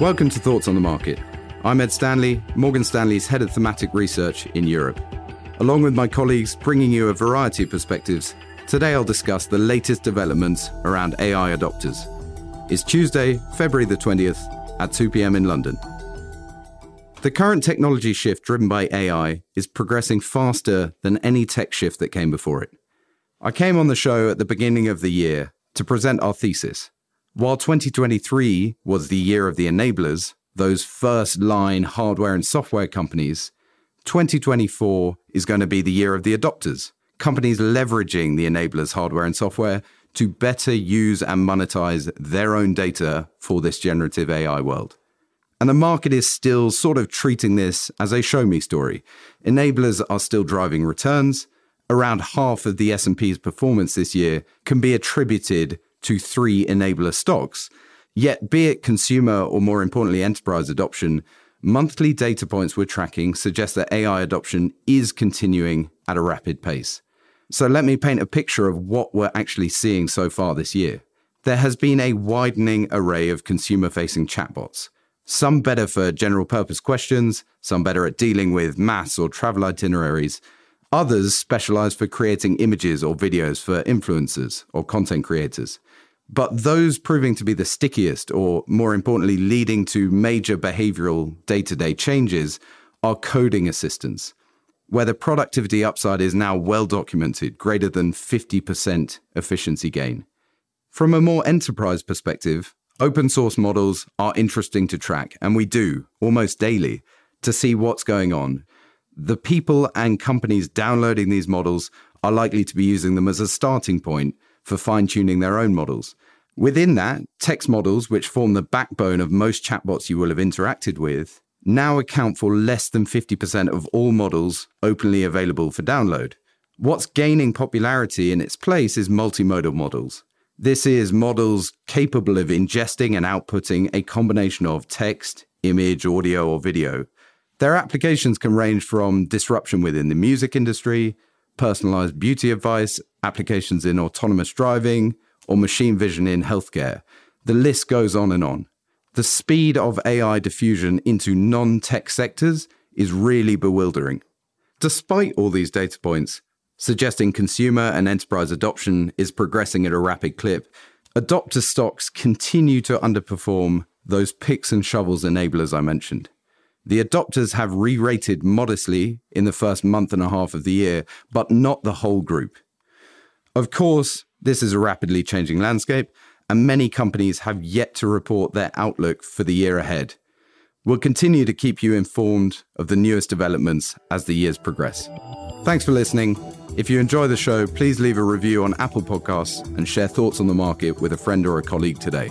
Welcome to Thoughts on the Market. I'm Ed Stanley, Morgan Stanley's head of thematic research in Europe. Along with my colleagues, bringing you a variety of perspectives, today I'll discuss the latest developments around AI adopters. It's Tuesday, February the 20th at 2 pm in London. The current technology shift driven by AI is progressing faster than any tech shift that came before it. I came on the show at the beginning of the year to present our thesis. While 2023 was the year of the enablers, those first line hardware and software companies, 2024 is going to be the year of the adopters, companies leveraging the enablers hardware and software to better use and monetize their own data for this generative AI world. And the market is still sort of treating this as a show me story. Enablers are still driving returns. Around half of the S&P's performance this year can be attributed to three enabler stocks. Yet, be it consumer or more importantly, enterprise adoption, monthly data points we're tracking suggest that AI adoption is continuing at a rapid pace. So, let me paint a picture of what we're actually seeing so far this year. There has been a widening array of consumer facing chatbots. Some better for general purpose questions, some better at dealing with maths or travel itineraries. Others specialize for creating images or videos for influencers or content creators. But those proving to be the stickiest, or more importantly, leading to major behavioral day to day changes, are coding assistants, where the productivity upside is now well documented, greater than 50% efficiency gain. From a more enterprise perspective, open source models are interesting to track, and we do almost daily to see what's going on. The people and companies downloading these models are likely to be using them as a starting point for fine tuning their own models. Within that, text models, which form the backbone of most chatbots you will have interacted with, now account for less than 50% of all models openly available for download. What's gaining popularity in its place is multimodal models. This is models capable of ingesting and outputting a combination of text, image, audio, or video. Their applications can range from disruption within the music industry, personalized beauty advice, applications in autonomous driving, or machine vision in healthcare. The list goes on and on. The speed of AI diffusion into non tech sectors is really bewildering. Despite all these data points, suggesting consumer and enterprise adoption is progressing at a rapid clip, adopter stocks continue to underperform those picks and shovels enablers I mentioned. The adopters have re rated modestly in the first month and a half of the year, but not the whole group. Of course, this is a rapidly changing landscape, and many companies have yet to report their outlook for the year ahead. We'll continue to keep you informed of the newest developments as the years progress. Thanks for listening. If you enjoy the show, please leave a review on Apple Podcasts and share thoughts on the market with a friend or a colleague today.